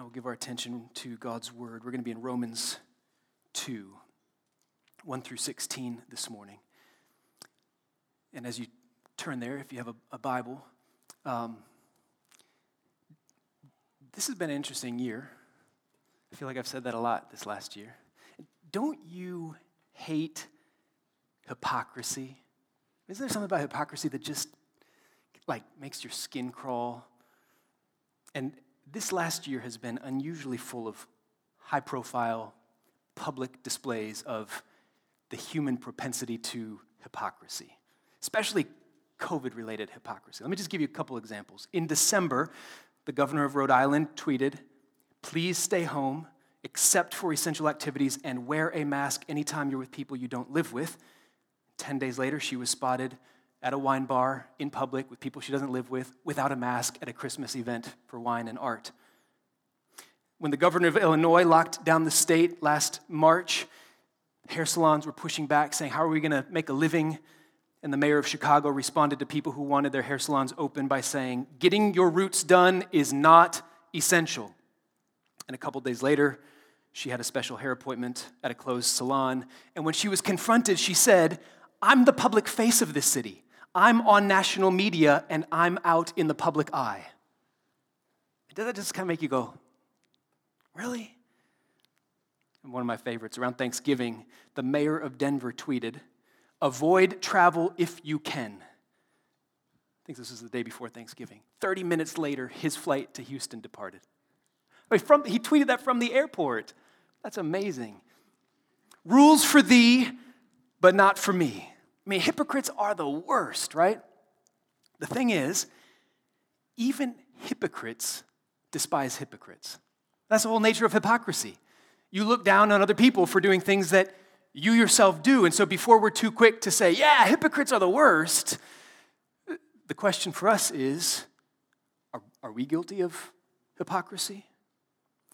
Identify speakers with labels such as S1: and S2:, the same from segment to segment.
S1: Now we'll give our attention to God's word. We're going to be in Romans 2, 1 through 16 this morning. And as you turn there, if you have a, a Bible, um, this has been an interesting year. I feel like I've said that a lot this last year. Don't you hate hypocrisy? Isn't there something about hypocrisy that just like makes your skin crawl? And this last year has been unusually full of high profile public displays of the human propensity to hypocrisy, especially COVID related hypocrisy. Let me just give you a couple examples. In December, the governor of Rhode Island tweeted, Please stay home except for essential activities and wear a mask anytime you're with people you don't live with. 10 days later, she was spotted at a wine bar in public with people she doesn't live with without a mask at a Christmas event for wine and art. When the governor of Illinois locked down the state last March, hair salons were pushing back, saying, How are we going to make a living? And the mayor of Chicago responded to people who wanted their hair salons open by saying, Getting your roots done is not essential. And a couple days later, she had a special hair appointment at a closed salon. And when she was confronted, she said, I'm the public face of this city. I'm on national media and I'm out in the public eye. Does that just kind of make you go, really? And one of my favorites around Thanksgiving, the mayor of Denver tweeted, avoid travel if you can. I think this was the day before Thanksgiving. 30 minutes later, his flight to Houston departed. I mean, from, he tweeted that from the airport. That's amazing. Rules for thee, but not for me. I mean, hypocrites are the worst, right? The thing is, even hypocrites despise hypocrites. That's the whole nature of hypocrisy. You look down on other people for doing things that you yourself do. And so, before we're too quick to say, yeah, hypocrites are the worst, the question for us is are, are we guilty of hypocrisy?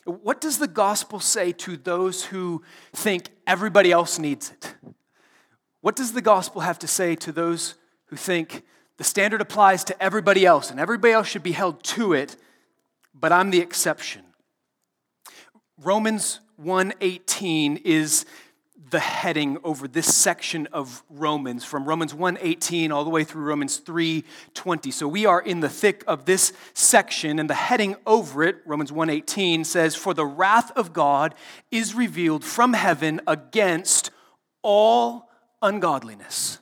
S1: What does the gospel say to those who think everybody else needs it? What does the gospel have to say to those who think the standard applies to everybody else and everybody else should be held to it, but I'm the exception? Romans 1:18 is the heading over this section of Romans from Romans 1:18 all the way through Romans 3:20. So we are in the thick of this section and the heading over it Romans 1:18 says for the wrath of God is revealed from heaven against all ungodliness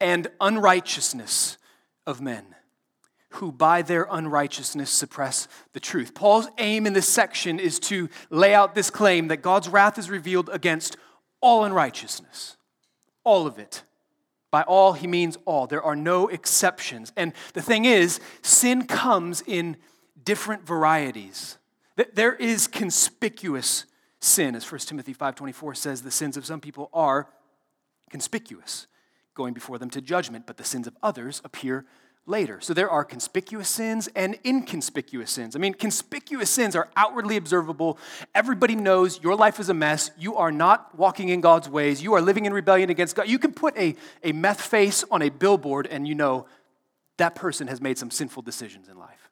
S1: and unrighteousness of men who by their unrighteousness suppress the truth. Paul's aim in this section is to lay out this claim that God's wrath is revealed against all unrighteousness, all of it. By all, he means all. There are no exceptions. And the thing is, sin comes in different varieties. There is conspicuous sin, as 1 Timothy 5.24 says, the sins of some people are conspicuous, going before them to judgment, but the sins of others appear later. So there are conspicuous sins and inconspicuous sins. I mean, conspicuous sins are outwardly observable. Everybody knows your life is a mess. You are not walking in God's ways. You are living in rebellion against God. You can put a, a meth face on a billboard and you know that person has made some sinful decisions in life,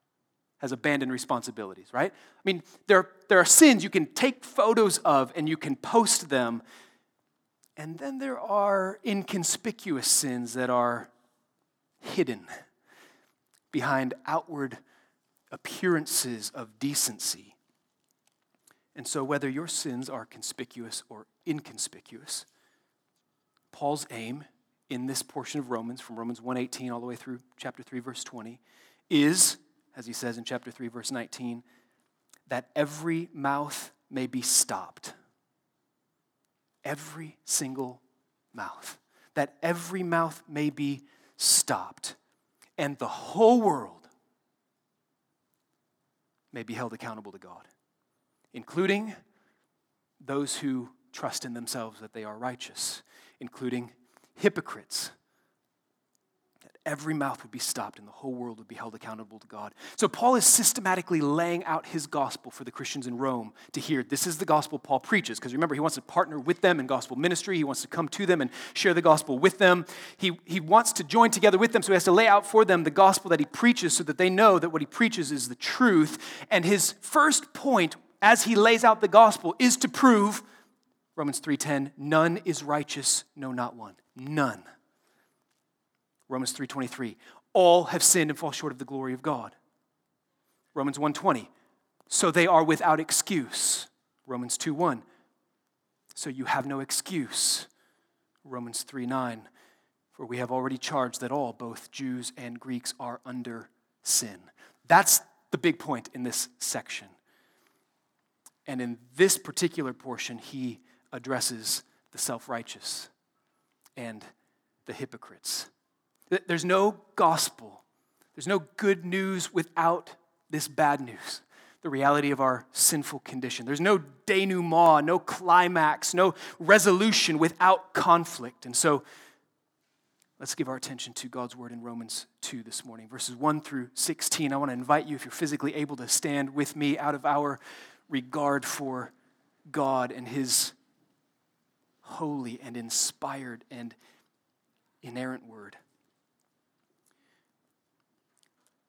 S1: has abandoned responsibilities, right? I mean, there, there are sins you can take photos of and you can post them and then there are inconspicuous sins that are hidden behind outward appearances of decency. And so, whether your sins are conspicuous or inconspicuous, Paul's aim in this portion of Romans, from Romans 1:18 all the way through chapter 3, verse 20, is, as he says in chapter 3, verse 19, that every mouth may be stopped every single mouth, that every mouth may be stopped, and the whole world may be held accountable to God, including those who trust in themselves that they are righteous, including hypocrites. Every mouth would be stopped and the whole world would be held accountable to God. So Paul is systematically laying out his gospel for the Christians in Rome to hear. This is the gospel Paul preaches, because remember, he wants to partner with them in gospel ministry. He wants to come to them and share the gospel with them. He, he wants to join together with them, so he has to lay out for them the gospel that he preaches so that they know that what he preaches is the truth. And his first point as he lays out the gospel is to prove Romans 3:10 none is righteous no not one none Romans 3:23. All have sinned and fall short of the glory of God. Romans 1:20. So they are without excuse. Romans 2:1. So you have no excuse. Romans 3:9. For we have already charged that all, both Jews and Greeks, are under sin. That's the big point in this section. And in this particular portion, he addresses the self righteous and the hypocrites. There's no gospel, there's no good news without this bad news the reality of our sinful condition. There's no denouement, no climax, no resolution without conflict. And so let's give our attention to God's word in Romans 2 this morning, verses 1 through 16. I want to invite you, if you're physically able to stand with me out of our regard for God and his holy and inspired and inerrant word.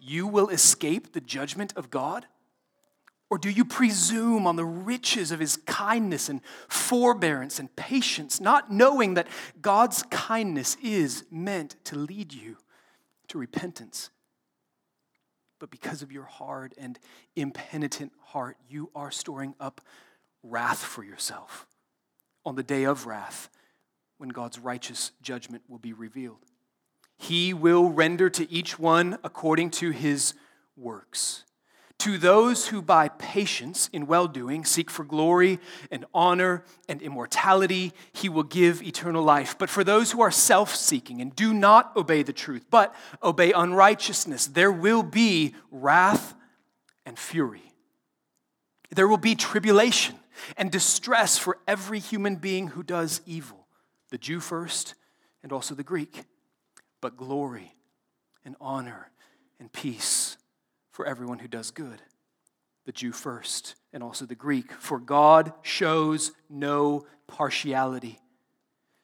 S1: you will escape the judgment of God? Or do you presume on the riches of his kindness and forbearance and patience, not knowing that God's kindness is meant to lead you to repentance? But because of your hard and impenitent heart, you are storing up wrath for yourself on the day of wrath when God's righteous judgment will be revealed. He will render to each one according to his works. To those who by patience in well doing seek for glory and honor and immortality, he will give eternal life. But for those who are self seeking and do not obey the truth, but obey unrighteousness, there will be wrath and fury. There will be tribulation and distress for every human being who does evil, the Jew first and also the Greek but glory and honor and peace for everyone who does good. The Jew first, and also the Greek. For God shows no partiality.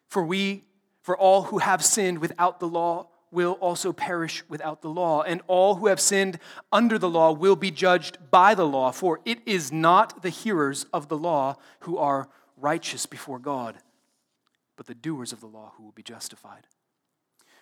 S1: For we, for all who have sinned without the law, will also perish without the law, and all who have sinned under the law will be judged by the law. For it is not the hearers of the law who are righteous before God, but the doers of the law who will be justified.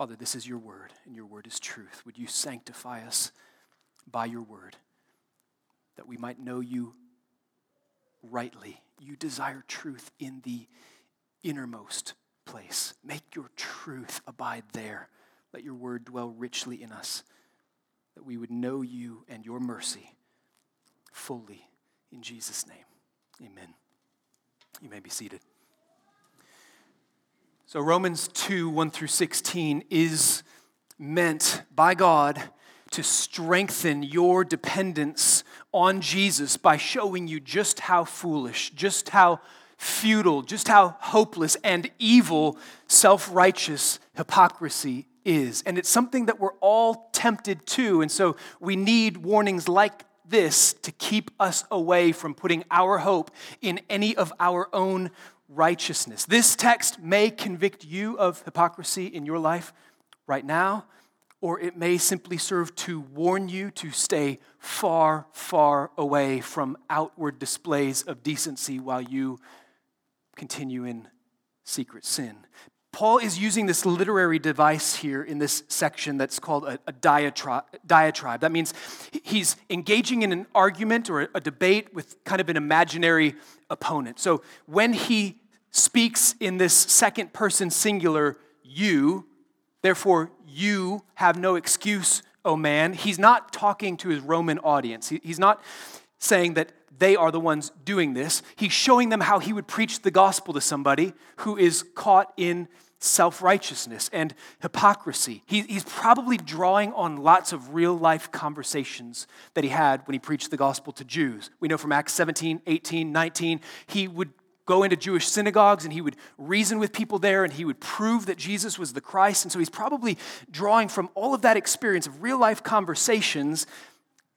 S1: Father, this is your word, and your word is truth. Would you sanctify us by your word that we might know you rightly? You desire truth in the innermost place. Make your truth abide there. Let your word dwell richly in us, that we would know you and your mercy fully. In Jesus' name, amen. You may be seated. So, Romans 2 1 through 16 is meant by God to strengthen your dependence on Jesus by showing you just how foolish, just how futile, just how hopeless and evil self righteous hypocrisy is. And it's something that we're all tempted to. And so we need warnings like this to keep us away from putting our hope in any of our own righteousness. This text may convict you of hypocrisy in your life right now, or it may simply serve to warn you to stay far, far away from outward displays of decency while you continue in secret sin. Paul is using this literary device here in this section that's called a, a diatribe, diatribe. That means he's engaging in an argument or a, a debate with kind of an imaginary opponent. So when he speaks in this second person singular, you, therefore you have no excuse, O man, he's not talking to his Roman audience. He's not saying that they are the ones doing this. He's showing them how he would preach the gospel to somebody who is caught in self righteousness and hypocrisy. He, he's probably drawing on lots of real life conversations that he had when he preached the gospel to Jews. We know from Acts 17, 18, 19, he would go into Jewish synagogues and he would reason with people there and he would prove that Jesus was the Christ. And so he's probably drawing from all of that experience of real life conversations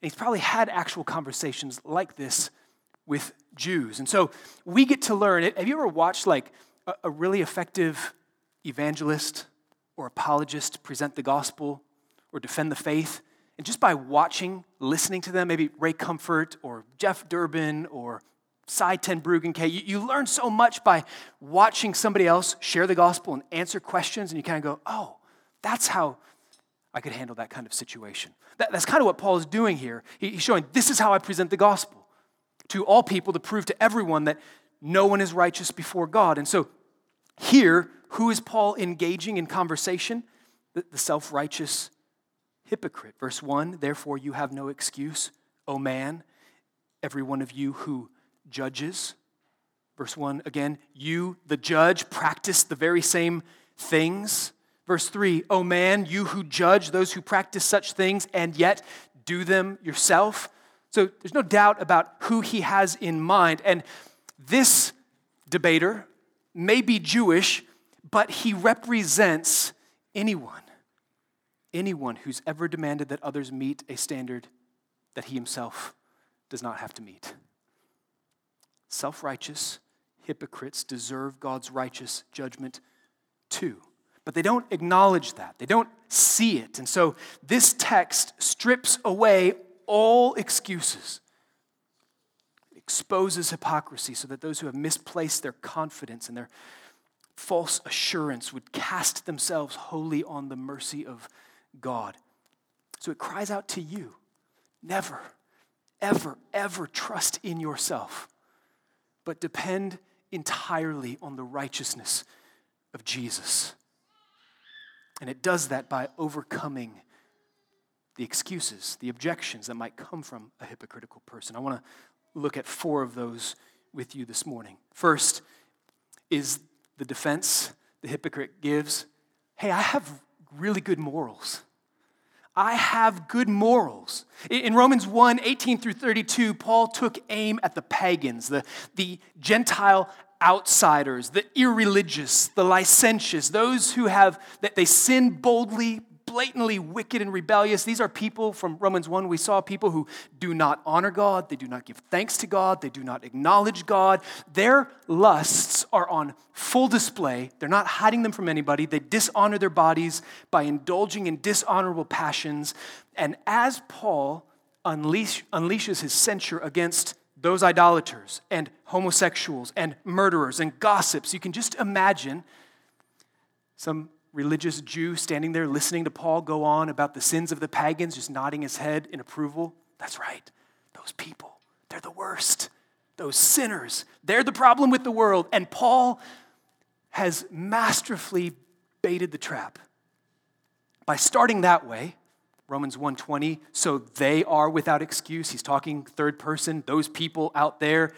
S1: he's probably had actual conversations like this with Jews. And so we get to learn. Have you ever watched like a, a really effective evangelist or apologist present the gospel or defend the faith? And just by watching, listening to them, maybe Ray Comfort or Jeff Durbin or Sye Ten Bruggen, you, you learn so much by watching somebody else share the gospel and answer questions, and you kind of go, oh, that's how I could handle that kind of situation. That, that's kind of what Paul is doing here. He, he's showing this is how I present the gospel to all people to prove to everyone that no one is righteous before God. And so here, who is Paul engaging in conversation? The, the self righteous hypocrite. Verse 1 Therefore, you have no excuse, O man, every one of you who judges. Verse 1 again, you, the judge, practice the very same things Verse 3 O man, you who judge those who practice such things and yet do them yourself. So there's no doubt about who he has in mind. And this debater may be Jewish, but he represents anyone, anyone who's ever demanded that others meet a standard that he himself does not have to meet. Self righteous hypocrites deserve God's righteous judgment too but they don't acknowledge that. They don't see it. And so this text strips away all excuses, it exposes hypocrisy so that those who have misplaced their confidence and their false assurance would cast themselves wholly on the mercy of God. So it cries out to you never, ever, ever trust in yourself, but depend entirely on the righteousness of Jesus. And it does that by overcoming the excuses, the objections that might come from a hypocritical person. I want to look at four of those with you this morning. First is the defense the hypocrite gives Hey, I have really good morals. I have good morals. In Romans 1 18 through 32, Paul took aim at the pagans, the, the Gentile outsiders, the irreligious, the licentious, those who have, that they sin boldly, blatantly wicked and rebellious. These are people from Romans 1. We saw people who do not honor God, they do not give thanks to God, they do not acknowledge God. Their lusts are on full display. They're not hiding them from anybody. They dishonor their bodies by indulging in dishonorable passions. And as Paul unleash, unleashes his censure against those idolaters and homosexuals and murderers and gossips. You can just imagine some religious Jew standing there listening to Paul go on about the sins of the pagans, just nodding his head in approval. That's right. Those people, they're the worst. Those sinners, they're the problem with the world. And Paul has masterfully baited the trap. By starting that way, Romans 1:20, so they are without excuse. He's talking third person, those people out there.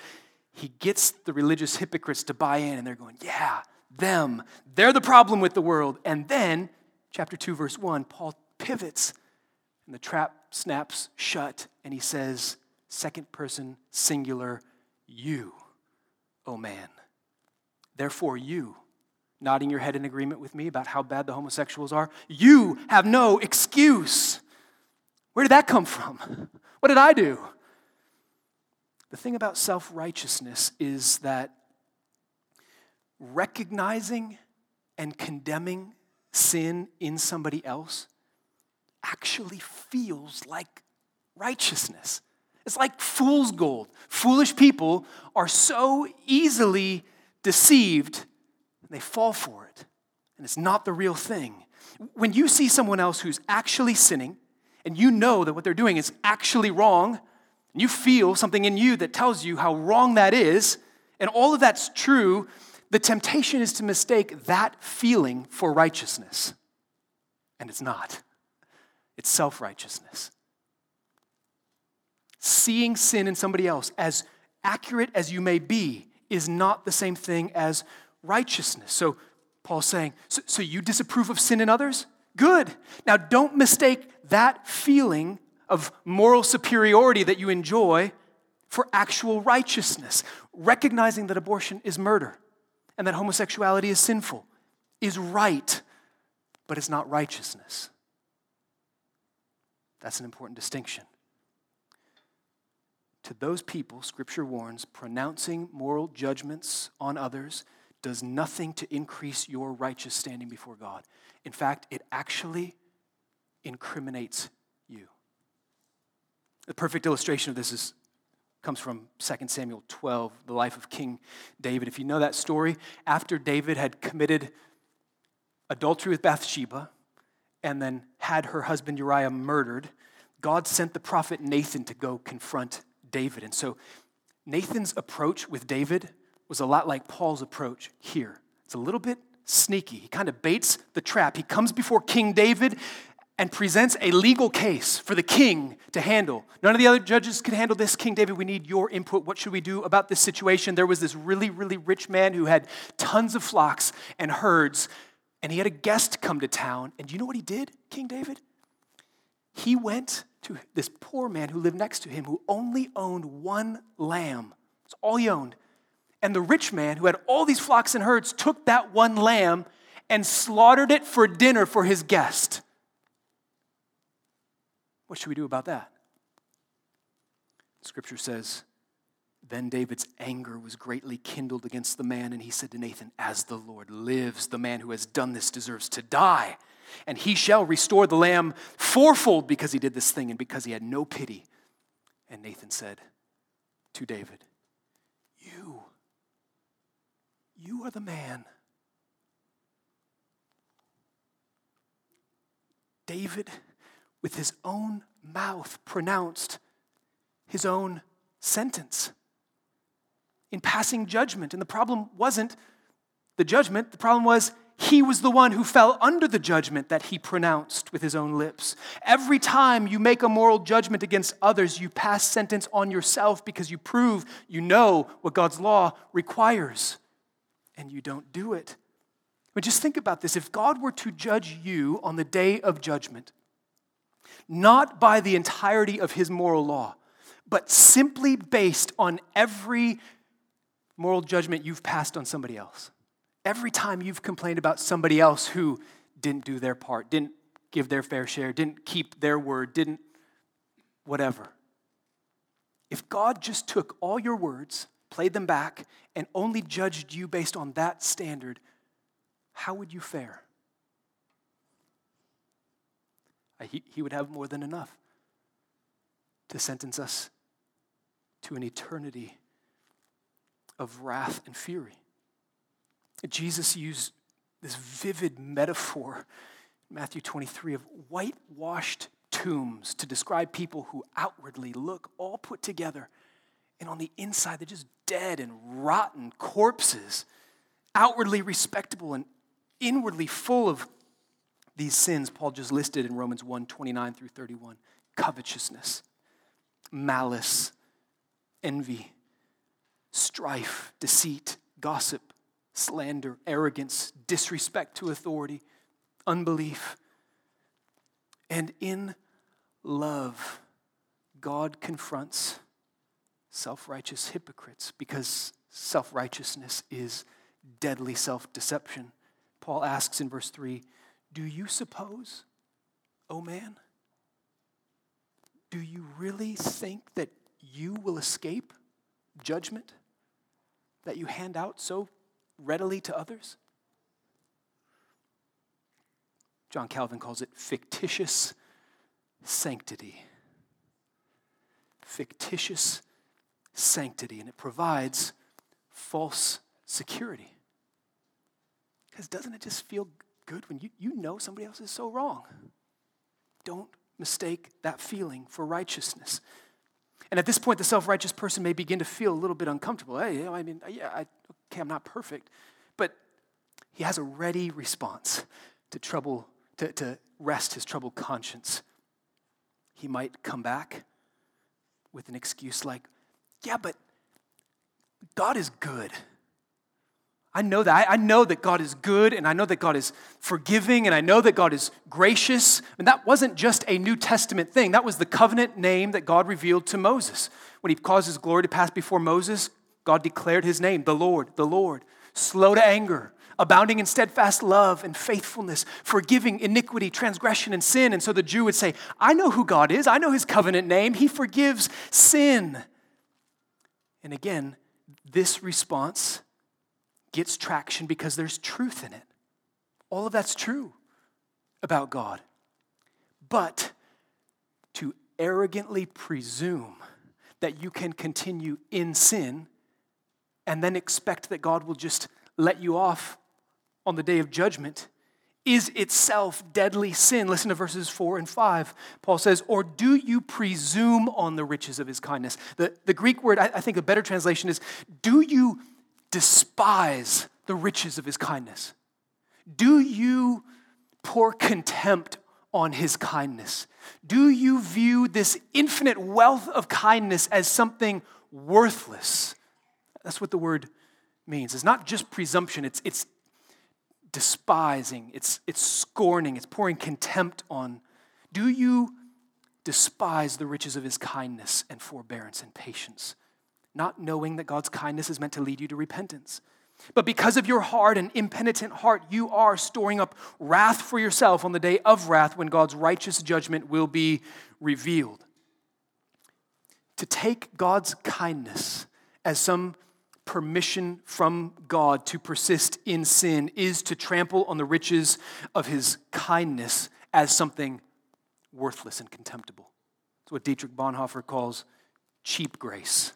S1: He gets the religious hypocrites to buy in and they're going, "Yeah, them. They're the problem with the world." And then chapter 2 verse 1, Paul pivots and the trap snaps shut and he says, second person singular, you, oh man. Therefore you nodding your head in agreement with me about how bad the homosexuals are? You have no excuse. Where did that come from? What did I do? The thing about self righteousness is that recognizing and condemning sin in somebody else actually feels like righteousness. It's like fool's gold. Foolish people are so easily deceived, they fall for it. And it's not the real thing. When you see someone else who's actually sinning, and you know that what they're doing is actually wrong, and you feel something in you that tells you how wrong that is, and all of that's true, the temptation is to mistake that feeling for righteousness. And it's not, it's self righteousness. Seeing sin in somebody else, as accurate as you may be, is not the same thing as righteousness. So, Paul's saying, so, so you disapprove of sin in others? Good. Now, don't mistake that feeling of moral superiority that you enjoy for actual righteousness. Recognizing that abortion is murder and that homosexuality is sinful is right, but it's not righteousness. That's an important distinction. To those people, Scripture warns, pronouncing moral judgments on others does nothing to increase your righteous standing before God. In fact, it actually incriminates you. The perfect illustration of this is, comes from 2 Samuel 12, the life of King David. If you know that story, after David had committed adultery with Bathsheba and then had her husband Uriah murdered, God sent the prophet Nathan to go confront David. And so Nathan's approach with David was a lot like Paul's approach here. It's a little bit sneaky. He kind of baits the trap. He comes before King David and presents a legal case for the king to handle. None of the other judges could handle this. King David, we need your input. What should we do about this situation? There was this really, really rich man who had tons of flocks and herds, and he had a guest come to town. And you know what he did, King David? He went to this poor man who lived next to him who only owned one lamb. That's all he owned. And the rich man who had all these flocks and herds took that one lamb and slaughtered it for dinner for his guest. What should we do about that? Scripture says, Then David's anger was greatly kindled against the man, and he said to Nathan, As the Lord lives, the man who has done this deserves to die, and he shall restore the lamb fourfold because he did this thing and because he had no pity. And Nathan said to David, You you are the man. David, with his own mouth, pronounced his own sentence in passing judgment. And the problem wasn't the judgment, the problem was he was the one who fell under the judgment that he pronounced with his own lips. Every time you make a moral judgment against others, you pass sentence on yourself because you prove you know what God's law requires and you don't do it. But just think about this. If God were to judge you on the day of judgment, not by the entirety of his moral law, but simply based on every moral judgment you've passed on somebody else. Every time you've complained about somebody else who didn't do their part, didn't give their fair share, didn't keep their word, didn't whatever. If God just took all your words played them back, and only judged you based on that standard, how would you fare? He, he would have more than enough to sentence us to an eternity of wrath and fury. Jesus used this vivid metaphor, Matthew 23, of whitewashed tombs to describe people who outwardly look all put together and on the inside, they're just dead and rotten corpses, outwardly respectable and inwardly full of these sins Paul just listed in Romans 1 29 through 31 covetousness, malice, envy, strife, deceit, gossip, slander, arrogance, disrespect to authority, unbelief. And in love, God confronts self righteous hypocrites because self righteousness is deadly self deception. Paul asks in verse 3 Do you suppose, O oh man, do you really think that you will escape judgment that you hand out so readily to others? John Calvin calls it fictitious sanctity. Fictitious sanctity. And it provides false security. Because doesn't it just feel good when you, you know somebody else is so wrong? Don't mistake that feeling for righteousness. And at this point, the self righteous person may begin to feel a little bit uncomfortable. Hey, I mean, yeah, I, okay, I'm not perfect. But he has a ready response to trouble, to, to rest his troubled conscience. He might come back with an excuse like, yeah, but God is good. I know that. I know that God is good and I know that God is forgiving and I know that God is gracious. And that wasn't just a New Testament thing, that was the covenant name that God revealed to Moses. When he caused his glory to pass before Moses, God declared his name, the Lord, the Lord, slow to anger, abounding in steadfast love and faithfulness, forgiving iniquity, transgression, and sin. And so the Jew would say, I know who God is, I know his covenant name, he forgives sin. And again, this response gets traction because there's truth in it. All of that's true about God. But to arrogantly presume that you can continue in sin and then expect that God will just let you off on the day of judgment is itself deadly sin. Listen to verses 4 and 5. Paul says, Or do you presume on the riches of his kindness? The, the Greek word, I, I think a better translation is, Do you despise the riches of his kindness? Do you pour contempt on his kindness? Do you view this infinite wealth of kindness as something worthless? That's what the word means. It's not just presumption, it's, it's despising, it's, it's scorning, it's pouring contempt on. Do you despise the riches of his kindness and forbearance and patience? Not knowing that God's kindness is meant to lead you to repentance. But because of your hard and impenitent heart, you are storing up wrath for yourself on the day of wrath when God's righteous judgment will be revealed. To take God's kindness as some permission from God to persist in sin is to trample on the riches of his kindness as something worthless and contemptible. It's what Dietrich Bonhoeffer calls cheap grace.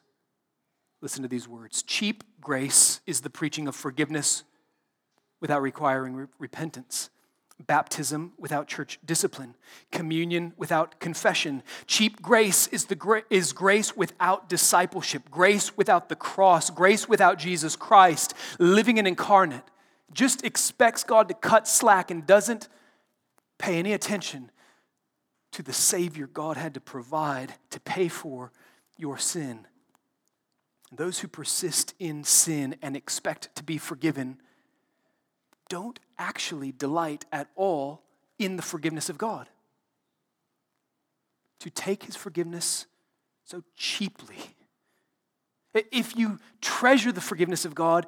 S1: Listen to these words Cheap grace is the preaching of forgiveness without requiring re- repentance, baptism without church discipline, communion without confession. Cheap grace is, the gra- is grace without discipleship, grace without the cross, grace without Jesus Christ, living and incarnate. Just expects God to cut slack and doesn't pay any attention to the Savior God had to provide to pay for your sin. Those who persist in sin and expect to be forgiven don't actually delight at all in the forgiveness of God. To take his forgiveness so cheaply. If you treasure the forgiveness of God,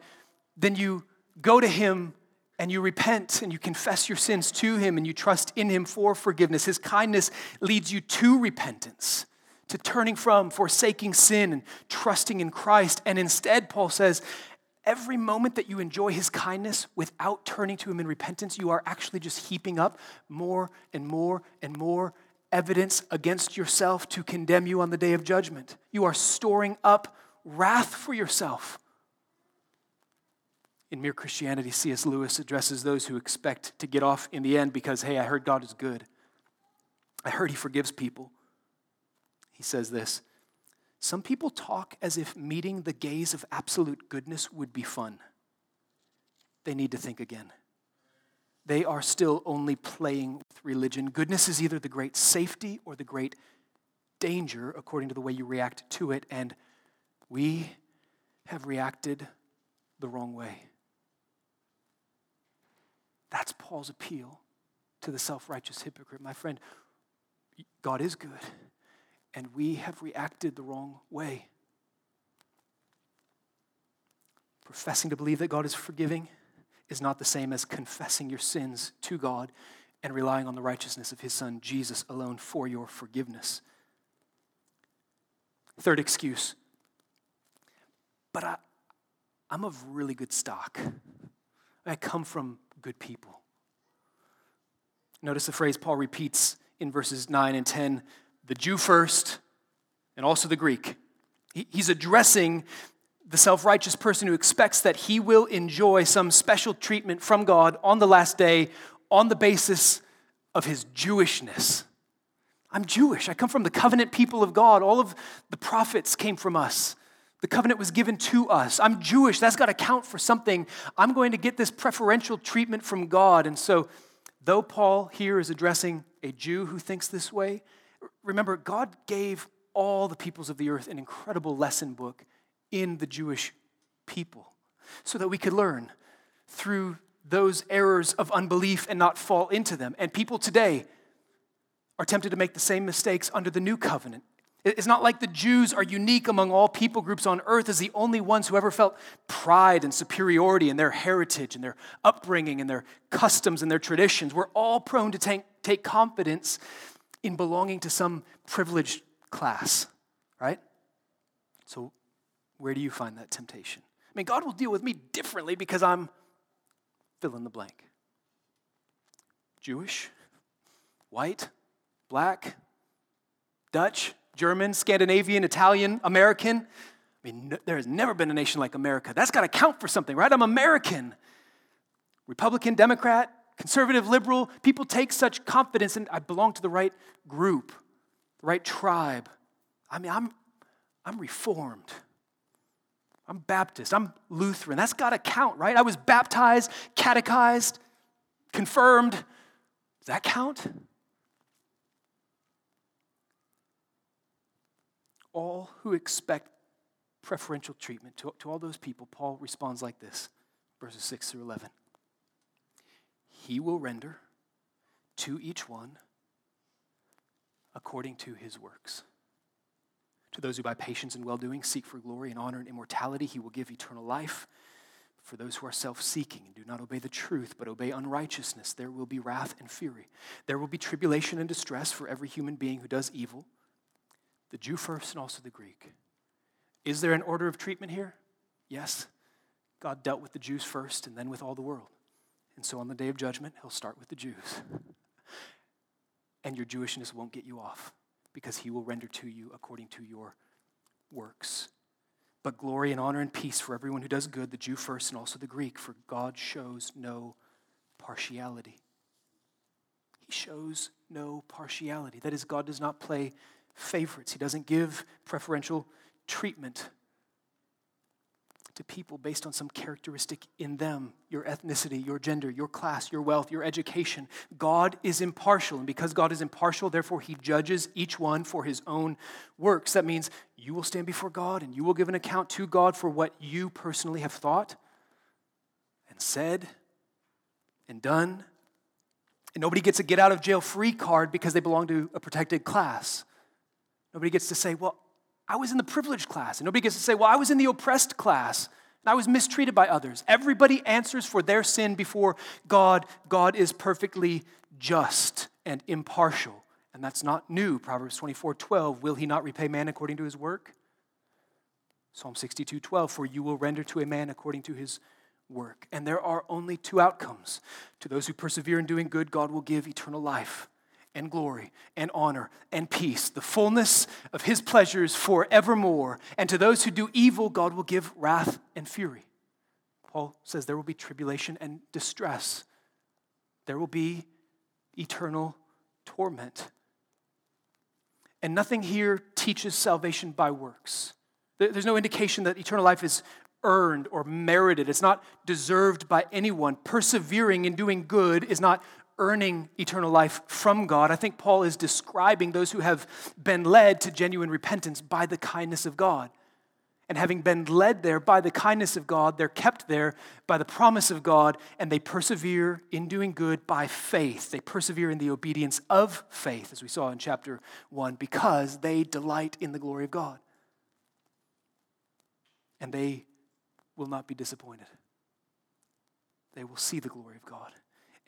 S1: then you go to him and you repent and you confess your sins to him and you trust in him for forgiveness. His kindness leads you to repentance to turning from, forsaking sin, and trusting in Christ. And instead, Paul says, every moment that you enjoy his kindness without turning to him in repentance, you are actually just heaping up more and more and more evidence against yourself to condemn you on the day of judgment. You are storing up wrath for yourself. In Mere Christianity, C.S. Lewis addresses those who expect to get off in the end because, hey, I heard God is good. I heard he forgives people. He says this Some people talk as if meeting the gaze of absolute goodness would be fun. They need to think again. They are still only playing with religion. Goodness is either the great safety or the great danger, according to the way you react to it, and we have reacted the wrong way. That's Paul's appeal to the self righteous hypocrite. My friend, God is good and we have reacted the wrong way. Professing to believe that God is forgiving is not the same as confessing your sins to God and relying on the righteousness of His Son, Jesus, alone for your forgiveness. Third excuse, but I, I'm of really good stock. I come from good people. Notice the phrase Paul repeats in verses 9 and 10 the Jew first and also the Greek. He's addressing the self righteous person who expects that he will enjoy some special treatment from God on the last day on the basis of his Jewishness. I'm Jewish. I come from the covenant people of God. All of the prophets came from us. The covenant was given to us. I'm Jewish. That's got to count for something. I'm going to get this preferential treatment from God. And so, though Paul here is addressing a Jew who thinks this way, remember, God gave all the peoples of the earth an incredible lesson book in the Jewish people so that we could learn through those errors of unbelief and not fall into them. And people today are tempted to make the same mistakes under the new covenant. It's not like the Jews are unique among all people groups on earth as the only ones who ever felt pride and superiority in their heritage and their upbringing and their customs and their traditions. We're all prone to take, take confidence in belonging to some privileged class, right? So, where do you find that temptation? I mean, God will deal with me differently because I'm fill in the blank. Jewish, white, black, Dutch, German, Scandinavian, Italian, American. I mean, no, there has never been a nation like America. That's got to count for something, right? I'm American. Republican, Democrat, conservative, liberal. People take such confidence in I belong to the right group, the right tribe. I mean, I'm, I'm reformed. I'm Baptist. I'm Lutheran. That's got to count, right? I was baptized, catechized, confirmed. Does that count? All who expect preferential treatment, to, to all those people, Paul responds like this verses 6 through 11. He will render to each one according to his works. To those who by patience and well doing seek for glory and honor and immortality, he will give eternal life. For those who are self seeking and do not obey the truth, but obey unrighteousness, there will be wrath and fury. There will be tribulation and distress for every human being who does evil, the Jew first and also the Greek. Is there an order of treatment here? Yes. God dealt with the Jews first and then with all the world. And so on the day of judgment, he'll start with the Jews. And your Jewishness won't get you off because he will render to you according to your works. But glory and honor and peace for everyone who does good, the Jew first and also the Greek, for God shows no partiality. He shows no partiality. That is, God does not play favorites, He doesn't give preferential treatment to people based on some characteristic in them your ethnicity, your gender, your class, your wealth, your education. God is impartial. And because God is impartial, therefore, He judges each one for His own works. That means you will stand before God and you will give an account to God for what you personally have thought and said and done. And nobody gets a get out of jail free card because they belong to a protected class. Nobody gets to say, well, I was in the privileged class. And nobody gets to say, well, I was in the oppressed class. And I was mistreated by others. Everybody answers for their sin before God. God is perfectly just and impartial. And that's not new. Proverbs 24 12. Will he not repay man according to his work? Psalm 62 12. For you will render to a man according to his work. And there are only two outcomes. To those who persevere in doing good, God will give eternal life and glory and honor and peace, the fullness of his pleasures forevermore. And to those who do evil, God will give wrath and fury. Paul says there will be tribulation and distress, there will be eternal torment. And nothing here teaches salvation by works. There's no indication that eternal life is earned or merited. It's not deserved by anyone. Persevering in doing good is not earning eternal life from God. I think Paul is describing those who have been led to genuine repentance by the kindness of God. And having been led there by the kindness of God, they're kept there by the promise of God, and they persevere in doing good by faith. They persevere in the obedience of faith, as we saw in chapter 1, because they delight in the glory of God. And they will not be disappointed. They will see the glory of God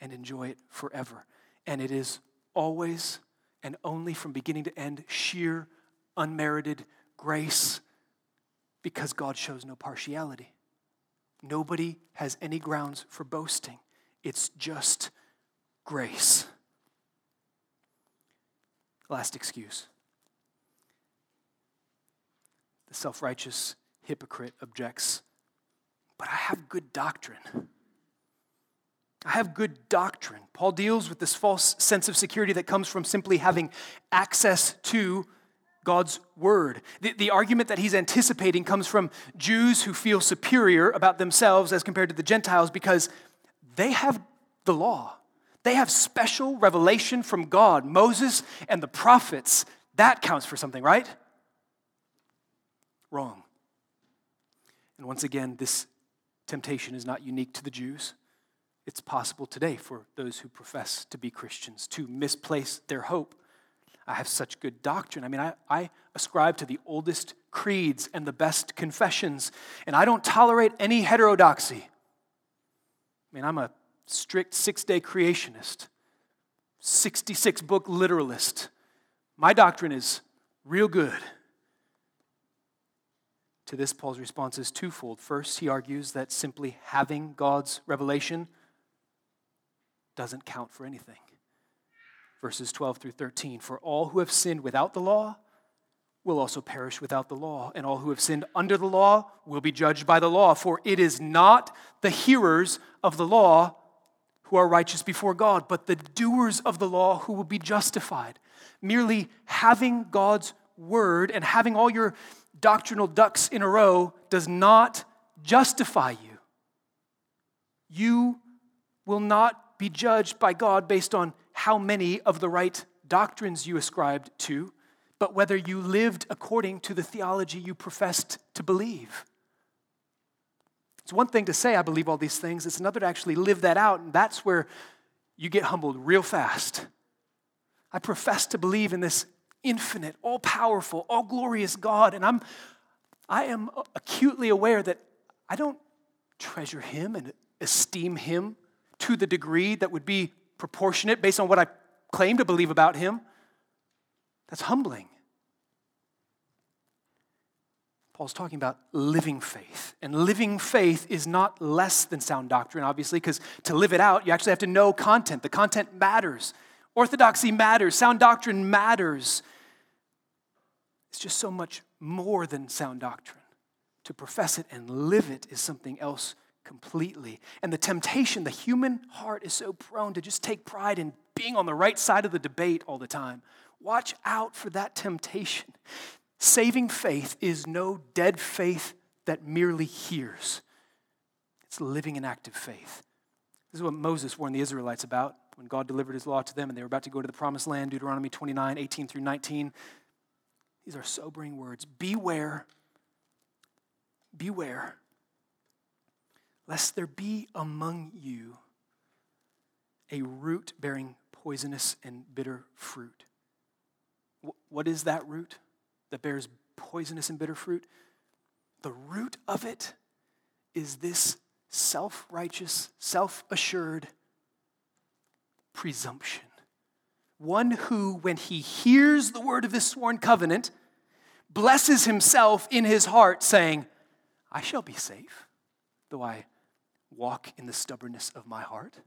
S1: and enjoy it forever. And it is always and only from beginning to end sheer, unmerited grace because God shows no partiality. Nobody has any grounds for boasting, it's just grace. Last excuse. The self righteous hypocrite objects, but I have good doctrine. I have good doctrine. Paul deals with this false sense of security that comes from simply having access to God's word. The, the, argument that he's anticipating comes from Jews who feel superior about themselves as compared to the Gentiles because they have the law. They have special revelation from God, Moses and the prophets. That counts for something, right? Wrong. And once again, this temptation is not unique to the Jews. It's possible today for those who profess to be Christians to misplace their hope. I have such good doctrine. I mean, I, I ascribe to the oldest creeds and the best confessions, and I don't tolerate any heterodoxy. I mean, I'm a strict six day creationist, 66 book literalist. My doctrine is real good. To this, Paul's response is twofold. First, he argues that simply having God's revelation doesn't count for anything. Verses 12 through 13 For all who have sinned without the law will also perish without the law, and all who have sinned under the law will be judged by the law. For it is not the hearers of the law who are righteous before God, but the doers of the law who will be justified. Merely having God's word and having all your doctrinal ducks in a row does not justify you. You will not be judged by God based on how many of the right doctrines you ascribed to, but whether you lived according to the theology you professed to believe. It's one thing to say, I believe all these things, it's another to actually live that out, and that's where you get humbled real fast. I profess to believe in this infinite, all powerful, all glorious God, and I'm, I am acutely aware that I don't treasure Him and esteem Him to the degree that would be proportionate based on what I claim to believe about him, that's humbling. Paul's talking about living faith. And living faith is not less than sound doctrine, obviously, because to live it out, you actually have to know content. The content matters. Orthodoxy matters. Sound doctrine matters. It's just so much more than sound doctrine. To profess it and live it is something else completely. And the temptation, the human heart is so prone to just take pride in being on the right side of the debate all the time. Watch out for that temptation. Saving faith is no dead faith that merely hears, it's living and active faith. This is what Moses warned the Israelites about when God delivered his law to them and they were about to go to the promised land, Deuteronomy 29 18 through 19. These are sobering words. Beware, beware lest there be among you a root bearing poisonous and bitter fruit. What is that root that bears poisonous and bitter fruit? The root of it is this self righteous, self assured presumption. One who, when he hears the word of this sworn covenant, blesses himself in his heart, saying, I shall be safe, though I walk in the stubbornness of my heart.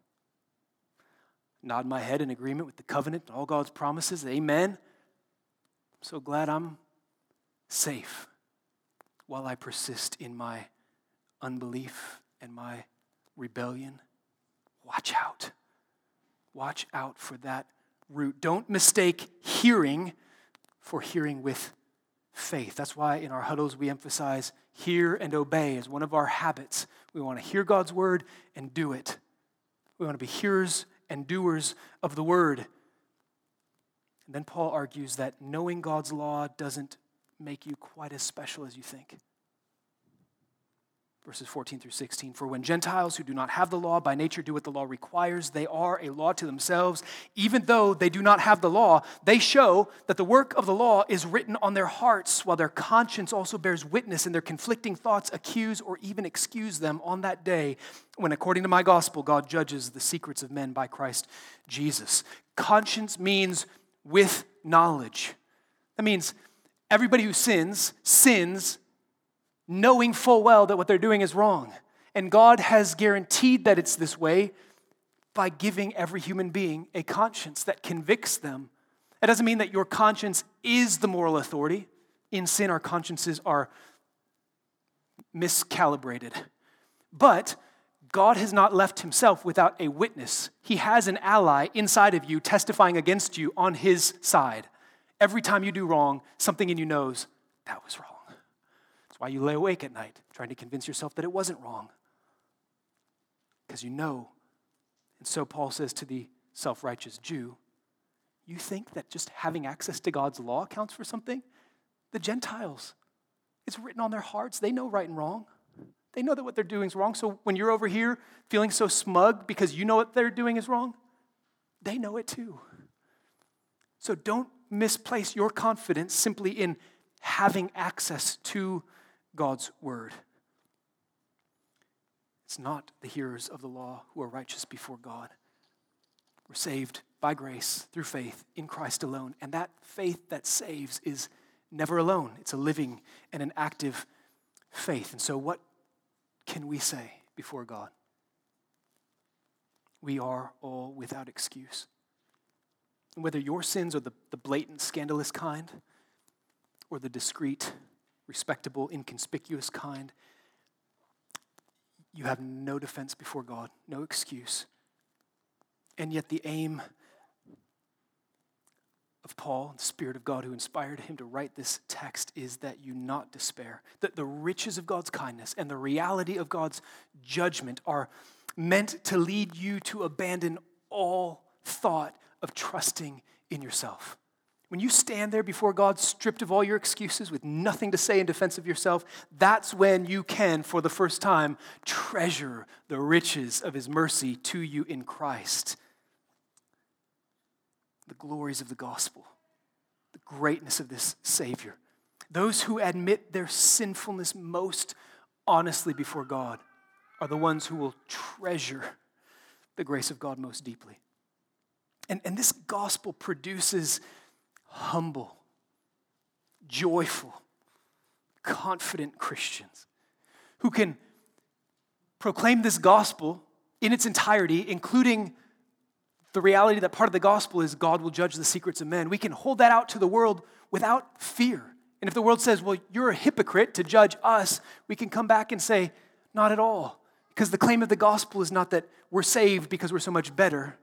S1: Nod my head in agreement with the covenant and all God's promises. Amen. I'm so glad I'm safe while I persist in my unbelief and my rebellion. Watch out. Watch out for that root. Don't mistake hearing for hearing with faith. That's why in our huddles we emphasize hear and obey is one of our habits. We want to hear God's word and do it. We want to be hearers and doers of the word. And then Paul argues that knowing God's law doesn't make you quite as special as you think verses 14 through 16. For when Gentiles who do not have the law by nature do what the law requires, they are a law to themselves. Even though they do not have the law, they show that the work of the law is written on their hearts, while their conscience also bears witness, and their conflicting thoughts accuse or even excuse them on that day when, according to my gospel, God judges the secrets of men by Christ Jesus. Conscience means with knowledge. That means everybody who sins, sins knowing full well that what they're doing is wrong. And God has guaranteed that it's this way by giving every human being a conscience that convicts them That doesn't mean that your conscience is the moral authority. In sin, our consciences are miscalibrated. But God has not left himself without a witness. He has an ally inside of you testifying against you on his side. Every time you do wrong, something in you knows that was wrong. Why you lay awake at night, trying to convince yourself that it wasn't wrong. Because you know. And so Paul says to the self righteous Jew, You think that just having access to God's law counts for something? The Gentiles, it's written on their hearts. They know right and wrong. They know that what they're doing is wrong. So when you're over here feeling so smug because you know what they're doing is wrong, they know it too. So don't misplace your confidence simply in having access to God's word. It's not the hearers of the law who are righteous before God. We're saved by grace through faith in Christ alone. And that faith that saves is never alone, it's a living and an active faith. And so, what can we say before God? We are all without excuse. And whether your sins are the, the blatant, scandalous kind or the discreet, respectable, inconspicuous kind, you have no defense before God, no excuse. And yet, the aim of Paul, the Spirit of God who inspired him to write this text, is that you not despair. That the riches of God's kindness and the reality of God's judgment are meant to lead you to abandon all thought of trusting in yourself. When you stand there before God, stripped of all your excuses, with nothing to say in defense of yourself, that's when you can, for the first time, treasure the riches of His mercy to you in Christ the glories of the gospel, the greatness of this Savior. Those who admit their sinfulness most honestly before God are the ones who will treasure the grace of God most deeply. And, and this gospel produces humble, joyful, confident Christians who can proclaim this gospel in its entirety, including the reality that part of the gospel is God will judge the secrets of men, we can hold that out to the world without fear. And if the world says, well, you're a hypocrite to judge us, we can come back and say, not at all. Because the claim of the gospel is not that we're saved because we're so much better.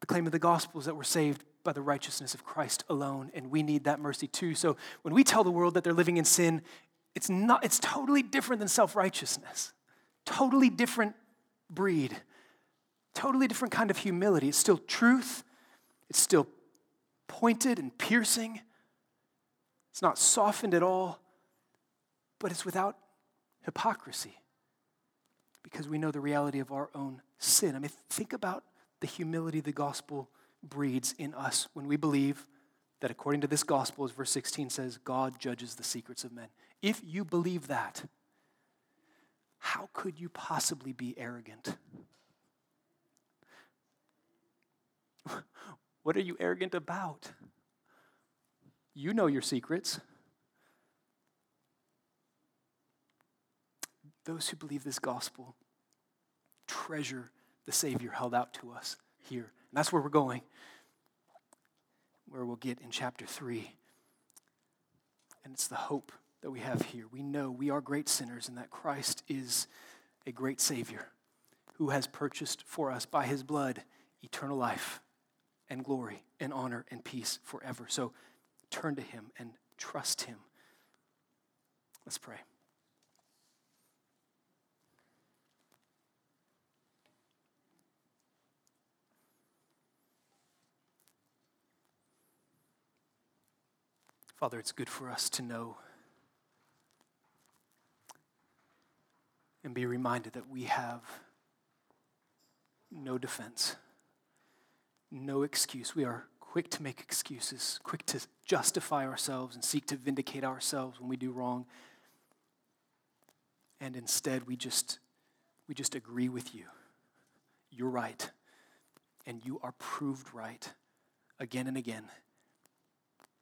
S1: The claim of the gospel is that we're saved by the righteousness of Christ alone, and we need that mercy too. So when we tell the world that they're living in sin, it's not it's totally different than self-righteousness. Totally different breed. Totally different kind of humility. It's still truth, it's still pointed and piercing. It's not softened at all, but it's without hypocrisy because we know the reality of our own sin. I mean, think about the humility the gospel breeds in us when we believe that according to this gospel, as verse 16 says, God judges the secrets of men. If you believe that, how could you possibly be arrogant? What are you arrogant about? You know your secrets. Those who believe this gospel treasure the Savior held out to us here. And that's where we're going, where we'll get in chapter 3. And it's the hope that we have here. We know we are great sinners and that Christ is a great Savior who has purchased for us by his blood eternal life and glory and honor and peace forever. So turn to him and trust him. Let's pray. Father, it's good for us to know and be reminded that we have no defense no excuse. We are quick to make excuses, quick to justify ourselves and seek to vindicate ourselves when we do wrong. And instead, we just, we just agree with you. You're right. And you are proved right again and again.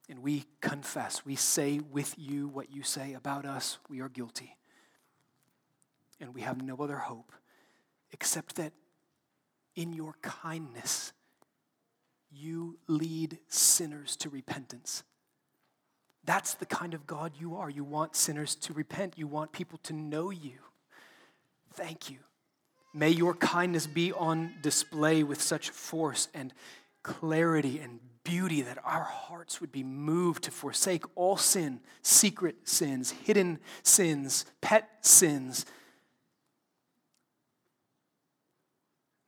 S1: And we confess, we say with you what you say about us. We are guilty. And we have no other hope except that in your kindness, you lead sinners to repentance. That's the kind of God you are. You want sinners to repent, you want people to know you. Thank you. May your kindness be on display with such force and clarity and beauty that our hearts would be moved to forsake all sin, secret sins, hidden sins, pet sins,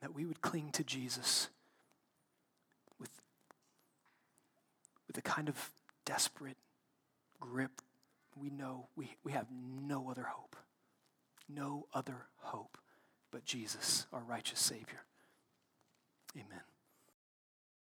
S1: that we would cling to Jesus with, with a kind of desperate grip. We know we, we have no other hope, no other hope but Jesus, our righteous Savior. Amen.